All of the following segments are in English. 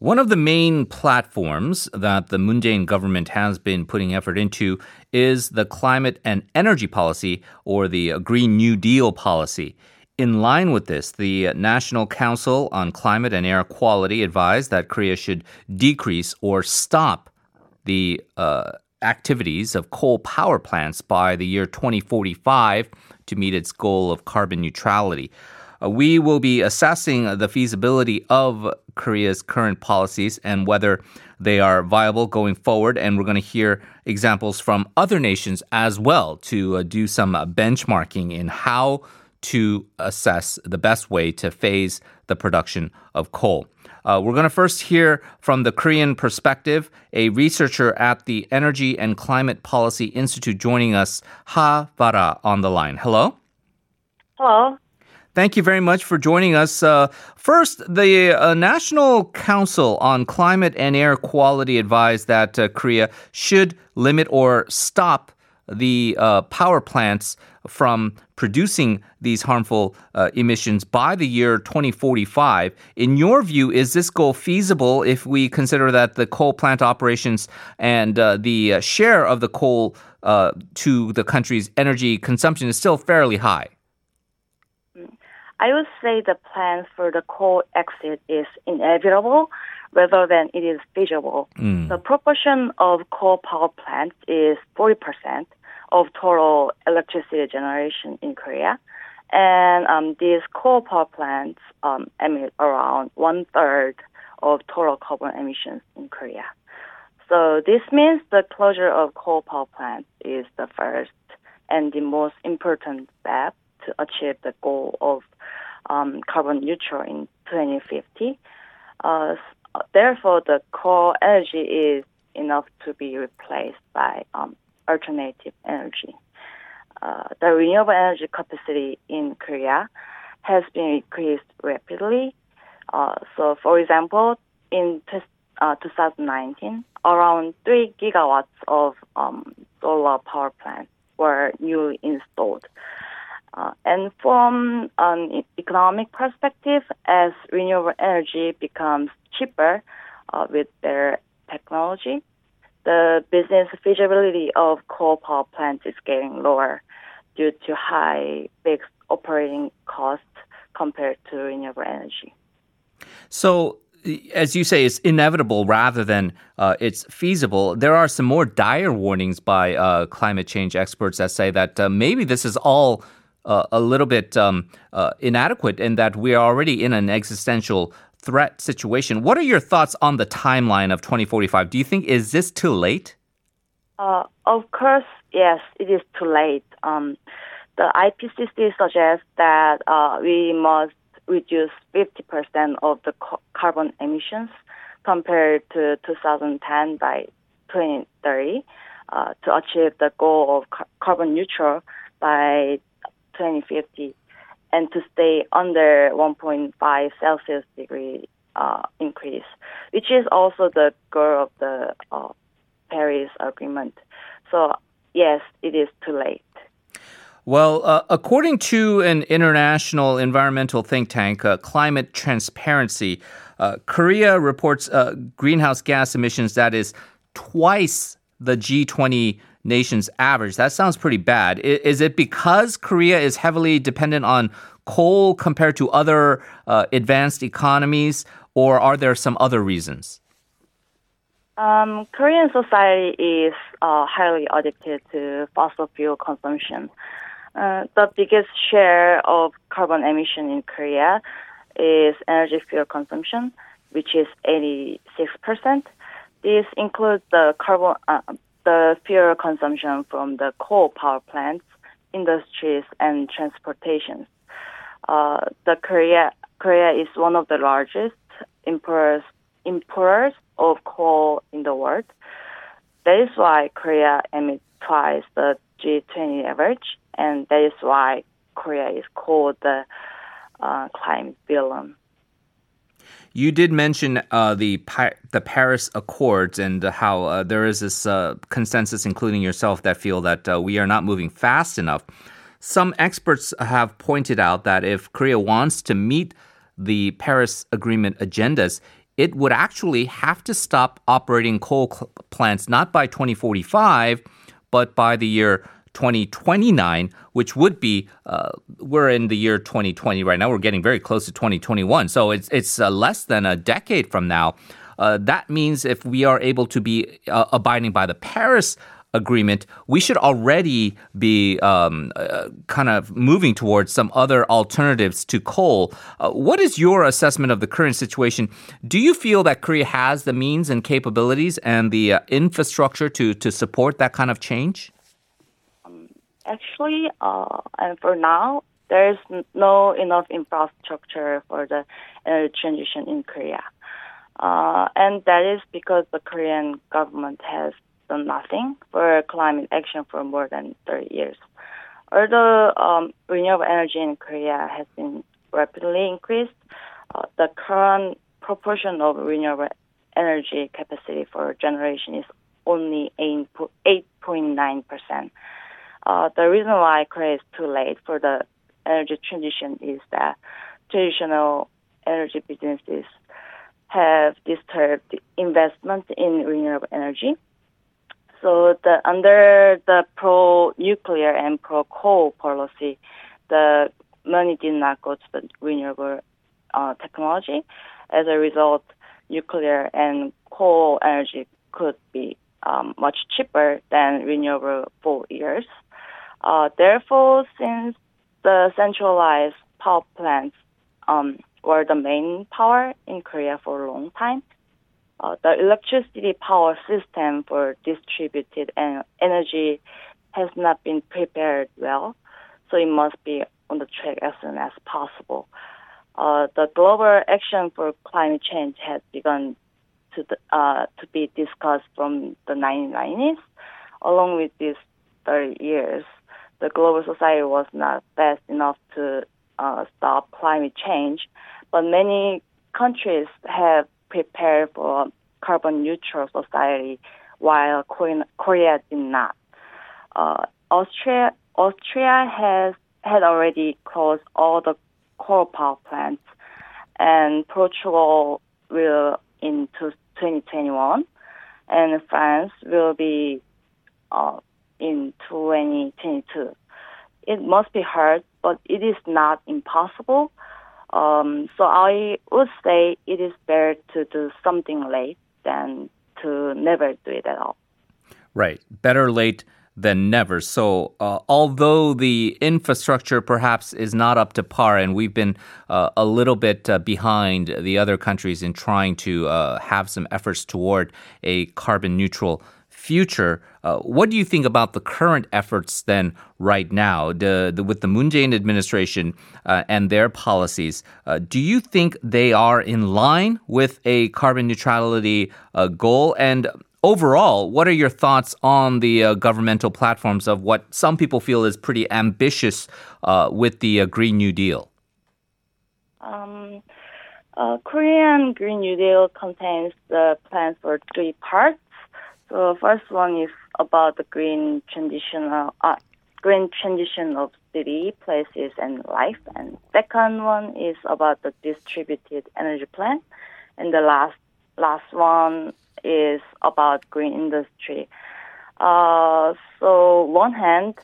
One of the main platforms that the Moon Jae-in government has been putting effort into is the climate and energy policy or the Green New Deal policy. In line with this, the National Council on Climate and Air Quality advised that Korea should decrease or stop the uh, activities of coal power plants by the year 2045 to meet its goal of carbon neutrality. Uh, we will be assessing the feasibility of Korea's current policies and whether they are viable going forward. And we're going to hear examples from other nations as well to uh, do some uh, benchmarking in how to assess the best way to phase the production of coal. Uh, we're going to first hear from the Korean perspective, a researcher at the Energy and Climate Policy Institute joining us, Ha Vara, on the line. Hello. Hello. Thank you very much for joining us. Uh, first, the uh, National Council on Climate and Air Quality advised that uh, Korea should limit or stop the uh, power plants from producing these harmful uh, emissions by the year 2045. In your view, is this goal feasible if we consider that the coal plant operations and uh, the share of the coal to the country's energy consumption is still fairly high? I would say the plan for the coal exit is inevitable rather than it is feasible. Mm. The proportion of coal power plants is 40%, of total electricity generation in Korea. And um, these coal power plants um, emit around one third of total carbon emissions in Korea. So this means the closure of coal power plants is the first and the most important step to achieve the goal of um, carbon neutral in 2050. Uh, therefore, the coal energy is enough to be replaced by um, alternative energy. Uh, the renewable energy capacity in Korea has been increased rapidly. Uh, so, for example, in t- uh, 2019, around 3 gigawatts of um, solar power plants were newly installed. Uh, and from an economic perspective, as renewable energy becomes cheaper uh, with their technology, the business feasibility of coal power plants is getting lower due to high fixed operating costs compared to renewable energy. So, as you say, it's inevitable rather than uh, it's feasible. There are some more dire warnings by uh, climate change experts that say that uh, maybe this is all uh, a little bit um, uh, inadequate in that we are already in an existential threat situation. What are your thoughts on the timeline of 2045? Do you think is this too late? Uh, of course, yes, it is too late. Um, the IPCC suggests that uh, we must reduce 50% of the co- carbon emissions compared to 2010 by 2030 uh, to achieve the goal of car- carbon neutral by 2050 and to stay under 1.5 Celsius degree uh, increase, which is also the goal of the uh, Paris Agreement. So yes, it is too late. Well, uh, according to an international environmental think tank, uh, Climate Transparency, uh, Korea reports uh, greenhouse gas emissions that is twice the G20 nation's average. That sounds pretty bad. Is it because Korea is heavily dependent on coal compared to other uh, advanced economies, or are there some other reasons? Um, Korean society is uh, highly addicted to fossil fuel consumption. Uh, the biggest share of carbon emission in Korea is energy fuel consumption, which is 86%. This includes the carbon, uh, the fuel consumption from the coal power plants, industries, and transportation. Uh, the Korea Korea is one of the largest importers importers of coal in the world. That is why Korea emits twice the G20 average, and that is why Korea is called the uh, climate villain. You did mention uh, the the Paris Accords and how uh, there is this uh, consensus, including yourself, that feel that uh, we are not moving fast enough. Some experts have pointed out that if Korea wants to meet the Paris Agreement agendas, it would actually have to stop operating coal plants not by 2045, but by the year 2029, which would be uh, we're in the year 2020 right now. We're getting very close to 2021, so it's it's uh, less than a decade from now. Uh, that means if we are able to be uh, abiding by the Paris agreement, we should already be um, uh, kind of moving towards some other alternatives to coal. Uh, what is your assessment of the current situation? Do you feel that Korea has the means and capabilities and the infrastructure to, to support that kind of change? Actually, uh, and for now, there's no enough infrastructure for the transition in Korea. Uh, and that is because the Korean government has done nothing for climate action for more than 30 years. Although um, renewable energy in Korea has been rapidly increased, uh, the current proportion of renewable energy capacity for generation is only 8.9%. Uh, the reason why Korea is too late for the energy transition is that traditional energy businesses have disturbed investment in renewable energy. So the under the pro nuclear and pro coal policy, the money did not go to the renewable uh, technology. As a result, nuclear and coal energy could be um, much cheaper than renewable for years. Uh, therefore, since the centralized power plants um, were the main power in Korea for a long time, uh, the electricity power system for distributed en- energy has not been prepared well, so it must be on the track as soon as possible. Uh, the global action for climate change has begun to uh, to be discussed from the 1990s. Along with these 30 years, the global society was not fast enough to uh, stop climate change, but many countries have prepared for carbon neutral society, while Korea did not. Uh, Austria Austria has had already closed all the coal power plants, and Portugal will in 2021, and France will be uh, in 2022. It must be hard, but it is not impossible. Um, so I would say it is better to do something late than to never do it at all. Right. Better late than never. So, uh, although the infrastructure perhaps is not up to par, and we've been uh, a little bit uh, behind the other countries in trying to uh, have some efforts toward a carbon neutral future. Uh, what do you think about the current efforts then right now the, the, with the Moon Jae-in administration uh, and their policies? Uh, do you think they are in line with a carbon neutrality uh, goal? And overall, what are your thoughts on the uh, governmental platforms of what some people feel is pretty ambitious uh, with the Green New Deal? Um, Korean Green New Deal contains the plans for three parts. So first one is about the green transition, uh, green transition of city, places, and life. And second one is about the distributed energy plan. And the last last one is about green industry. Uh, so one hand,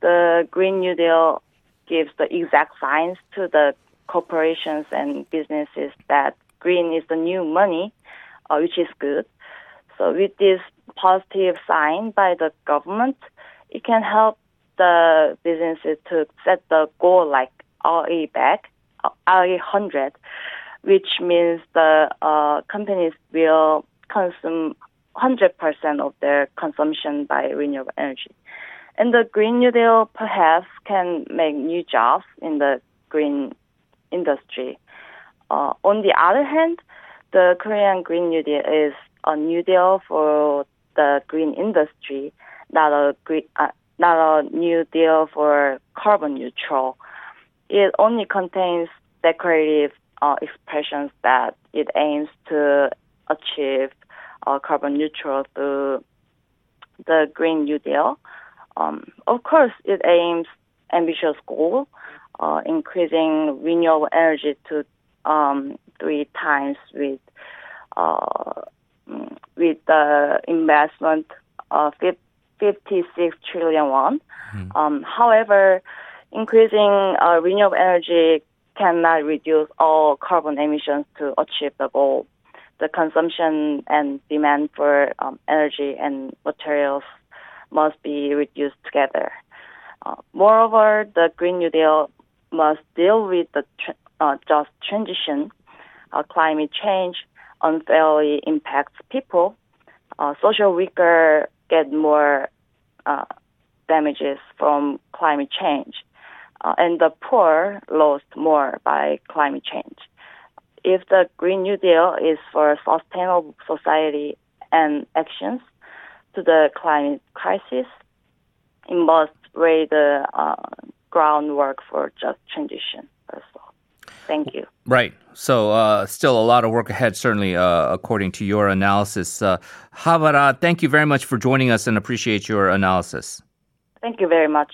the Green New Deal gives the exact signs to the corporations and businesses that green is the new money, uh, which is good. So with this positive sign by the government, it can help the businesses to set the goal like RE back, RE 100, which means the uh, companies will consume 100% of their consumption by renewable energy. And the Green New Deal perhaps can make new jobs in the green industry. Uh, on the other hand, the Korean Green New Deal is a new deal for the green industry, not a green, uh, not a new deal for carbon neutral. It only contains decorative uh, expressions that it aims to achieve uh, carbon neutral through the Green New Deal. Um, of course, it aims ambitious goal, uh, increasing renewable energy to um, three times with uh, with the investment of 56 trillion won. Mm. Um, however, increasing uh, renewable energy cannot reduce all carbon emissions to achieve the goal. The consumption and demand for um, energy and materials must be reduced together. Uh, moreover, the Green New Deal must deal with the tr- uh, just transition. Uh, climate change unfairly impacts people. Uh, social weaker get more uh, damages from climate change, uh, and the poor lost more by climate change. If the Green New Deal is for sustainable society and actions to the climate crisis, it must lay the uh, groundwork for just transition as well. Thank you. Right. So, uh, still a lot of work ahead, certainly, uh, according to your analysis. Uh, Ha Vara, thank you very much for joining us and appreciate your analysis. Thank you very much.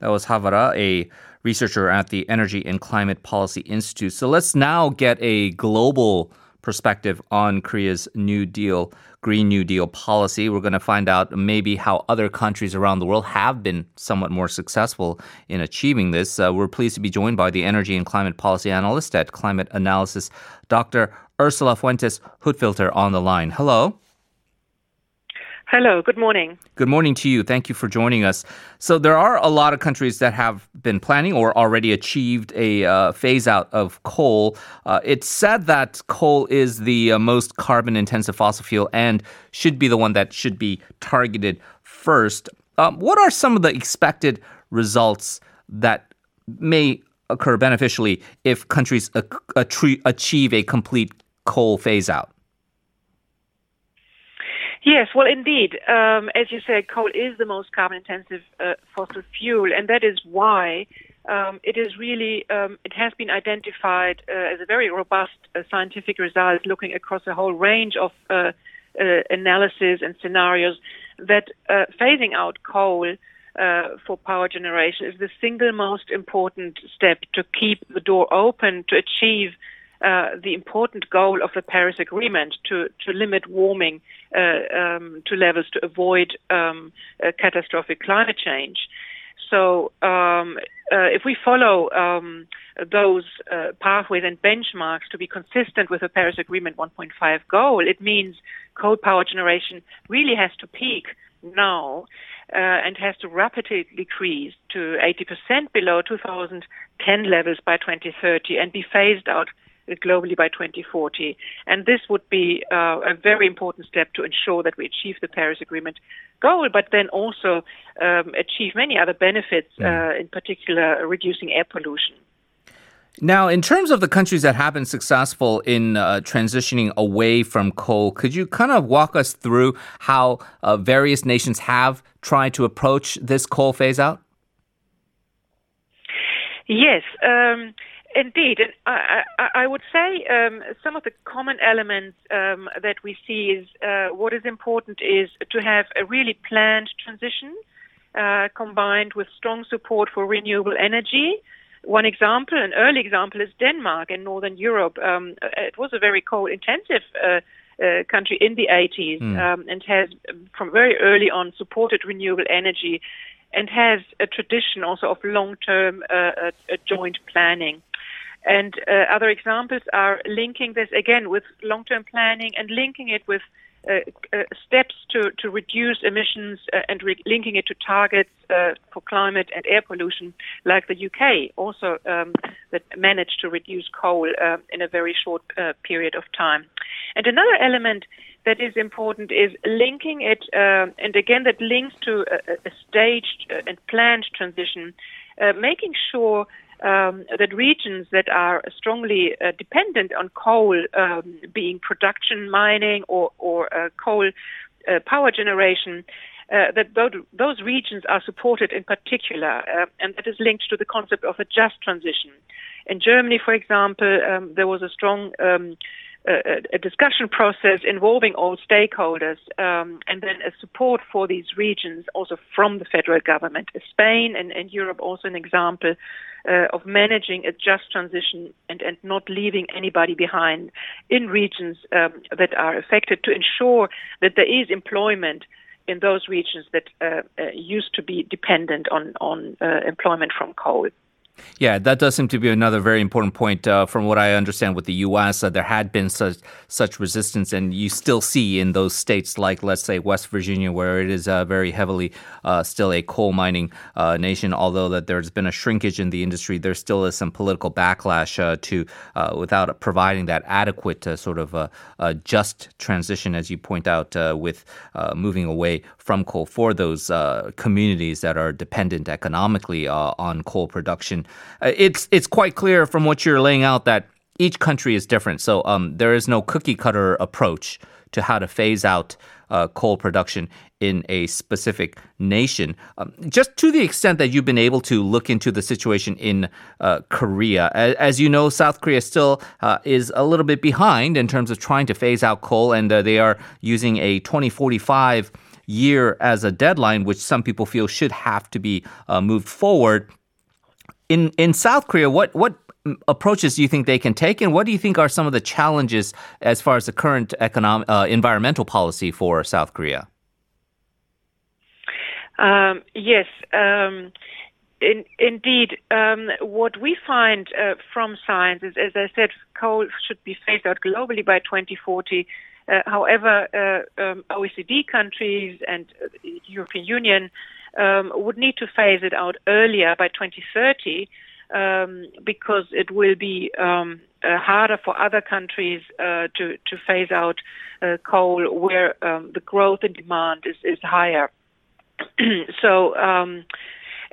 That was Ha Vara, a researcher at the Energy and Climate Policy Institute. So, let's now get a global perspective on Korea's New Deal, Green New Deal policy. We're going to find out maybe how other countries around the world have been somewhat more successful in achieving this. Uh, we're pleased to be joined by the energy and climate policy analyst at Climate Analysis, Dr. Ursula Fuentes Hutfilter, on the line. Hello. Hello, good morning. Good morning to you. Thank you for joining us. So, there are a lot of countries that have been planning or already achieved a uh, phase out of coal. Uh, it's said that coal is the uh, most carbon intensive fossil fuel and should be the one that should be targeted first. Um, what are some of the expected results that may occur beneficially if countries achieve a complete coal phase out? Yes, well, indeed. Um, as you said, coal is the most carbon intensive uh, fossil fuel, and that is why um, it is really, um, it has been identified uh, as a very robust uh, scientific result looking across a whole range of uh, uh, analysis and scenarios that uh, phasing out coal for power generation is the single most important step to keep the door open to achieve uh, the important goal of the Paris Agreement to, to limit warming uh, um, to levels to avoid um, catastrophic climate change. So, um, uh, if we follow um, those uh, pathways and benchmarks to be consistent with the Paris Agreement 1.5 goal, it means coal power generation really has to peak now uh, and has to rapidly decrease to 80% below 2010 levels by 2030 and be phased out globally by 2040. And this would be uh, a very important step to ensure that we achieve the Paris Agreement goal, but then also um, achieve many other benefits, mm. uh, in particular reducing air pollution. Now, in terms of the countries that have been successful in uh, transitioning away from coal, could you kind of walk us through how uh, various nations have tried to approach this coal phase out? Yes. Um, Indeed, and I, I, I would say um, some of the common elements um, that we see is uh, what is important is to have a really planned transition uh, combined with strong support for renewable energy. One example, an early example, is Denmark in Northern Europe. Um, it was a very coal-intensive uh, uh, country in the 80s mm. um, and has, from very early on, supported renewable energy and has a tradition also of long-term uh, uh, joint planning. And uh, other examples are linking this again with long term planning and linking it with uh, uh, steps to, to reduce emissions uh, and re- linking it to targets uh, for climate and air pollution, like the UK, also um, that managed to reduce coal uh, in a very short period of time. And another element that is important is linking it, and again, that links to a, a staged and planned transition, making sure um, that regions that are strongly uh, dependent on coal, um, being production, mining, or, or uh, coal uh, power generation, uh, that those, regions are supported in particular, uh, and that is linked to the concept of a just transition. In Germany, for example, um, there was a strong um, a, discussion process involving all stakeholders um, and then a support for these regions also from the federal government. Spain and, and Europe also an example uh, of managing a just transition and, and not leaving anybody behind in regions um, that are affected to ensure that there is employment in those regions that uh, uh, used to be dependent on, on uh, employment from coal. Yeah, that does seem to be another very important point. Uh, from what I understand with the U.S., uh, there had been such such resistance, and you still see in those states like, let's say, West Virginia, where it is uh, very heavily uh, still a coal mining uh, nation. Although that there's been a shrinkage in the industry, there still is some political backlash uh, to without providing that adequate sort of just transition, as you point out, with moving away from coal for those communities that are dependent economically on coal production. Uh, it's it's quite clear from what you're laying out that each country is different. So um, there is no cookie cutter approach to how to phase out uh, coal production in a specific nation. Um, just to the extent that you've been able to look into the situation in uh, Korea, as, as, you know, South Korea still uh, is a little bit behind in terms of trying to phase out coal, and uh, they are using a 2045 year as a deadline, which some people feel should have to be uh, moved forward in in South Korea, what what approaches do you think they can take, and what do you think are some of the challenges as far as the current economic uh, environmental policy for South Korea? Um, yes. Um, in, indeed, um, what we find uh, from science is, as I said, coal should be phased out globally by 2040. Uh, however, uh, um, OECD countries and uh, European Union um, would need to phase it out earlier by 2030 um, because it will be um, uh, harder for other countries uh, to to phase out uh, coal where um, the growth in demand is is higher. so. Um,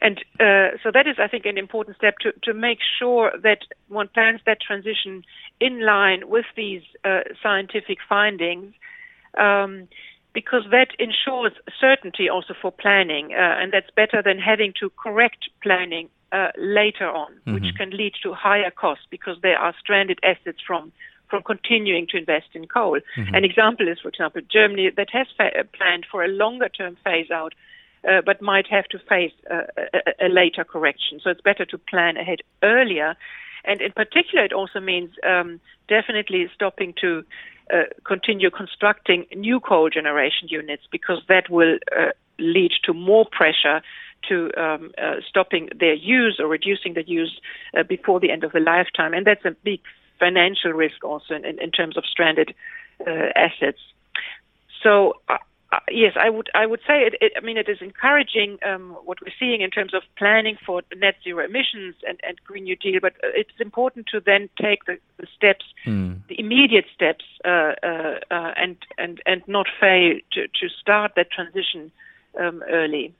and uh, so that is, I think, an important step to, to make sure that one plans that transition in line with these uh, scientific findings. Um, because that ensures certainty also for planning, uh, and that's better than having to correct planning uh, later on, mm-hmm. which can lead to higher costs because there are stranded assets from from continuing to invest in coal. Mm-hmm. An example is, for example, Germany that has fa- planned for a longer term phase out. Uh, but might have to face uh, a, a, later correction. So it's better to plan ahead earlier. And in particular, it also means um, definitely stopping to uh, continue constructing new coal generation units because that will uh, lead to more pressure to um, uh, stopping their use or reducing the use uh, before the end of the lifetime. And that's a big financial risk also in, in terms of stranded uh, assets. So uh, yes, I would I would say it, it, I mean it is encouraging um, what we're seeing in terms of planning for net zero emissions and, and Green New Deal, but uh, it's important to then take the, the steps, mm. the immediate steps, uh, uh, uh, and and and not fail to, to start that transition um, early.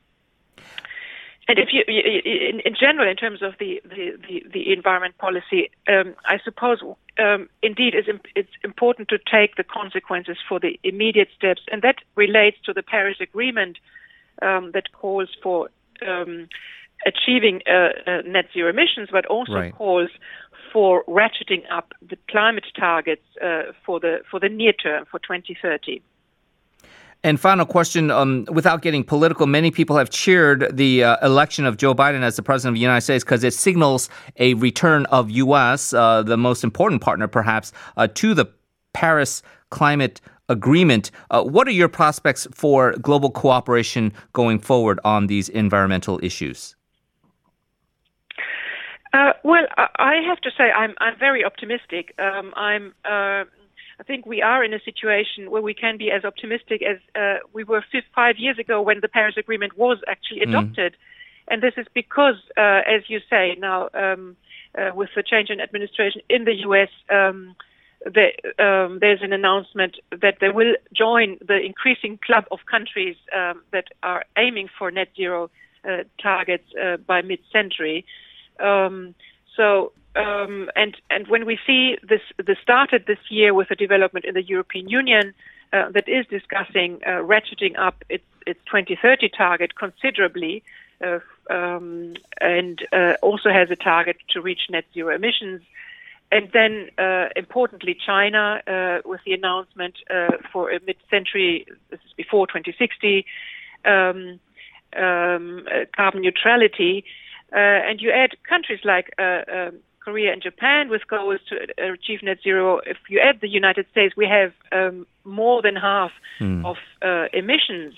And if you, in, in, general, in terms of the the, the, the environment policy, um, I suppose um, indeed it's important to take the consequences for the immediate steps, and that relates to the Paris Agreement um, that calls for um, achieving uh, uh, net zero emissions, but also right. calls for ratcheting up the climate targets uh, for the for the near term for 2030. And final question, um, without getting political, many people have cheered the uh, election of Joe Biden as the president of the United States because it signals a return of U.S., uh, the most important partner perhaps, uh, to the Paris climate agreement. Uh, what are your prospects for global cooperation going forward on these environmental issues? Uh, well, I have to say I'm I'm very optimistic. Um, I'm uh, I think we are in a situation where we can be as optimistic as uh, we were five years ago when the Paris Agreement was actually mm. adopted. Mm. And this is because, uh, as you say, now um, uh, with the change in administration in the U.S., um, the, um, there's an announcement that they will join the increasing club of countries um, that are aiming for net zero uh, targets uh, by mid-century. Um, so um, and and when we see this started this year with a development in the European Union uh, that is discussing uh, ratcheting up its its 2030 target considerably, uh, um, and uh, also has a target to reach net zero emissions. and then, uh, importantly, China uh, with the announcement for a mid-century, this is before 2060, um, um, carbon neutrality, uh, and you add countries like uh, um, Korea and Japan with goals to achieve net zero. If you add the United States, we have um, more than half mm. of emissions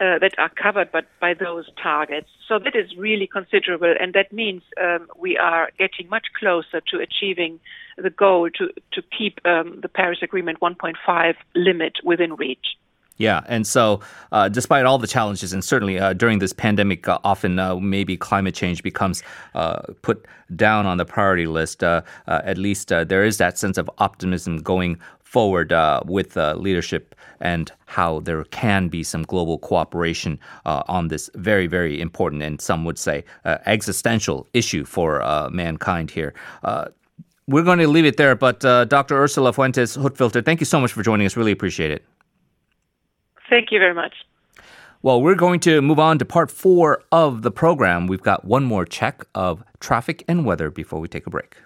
uh, that are covered by, by those targets. So that is really considerable, and that means um, we are getting much closer to achieving the goal to, to keep um, the Paris Agreement 1.5 limit within reach. Yeah, and so uh, despite all the challenges, and certainly uh, during this pandemic, uh, often uh, maybe climate change becomes uh, put down on the priority list. Uh, at least there is that sense of optimism going forward with leadership and how there can be some global cooperation on this very, very important and some would say existential issue for mankind here we're going to leave it there. But Dr. Ursula Fuentes Hutfilter, thank you so much for joining us. Really appreciate it. Thank you very much. Well, we're going to move on to part four of the program. We've got one more check of traffic and weather before we take a break.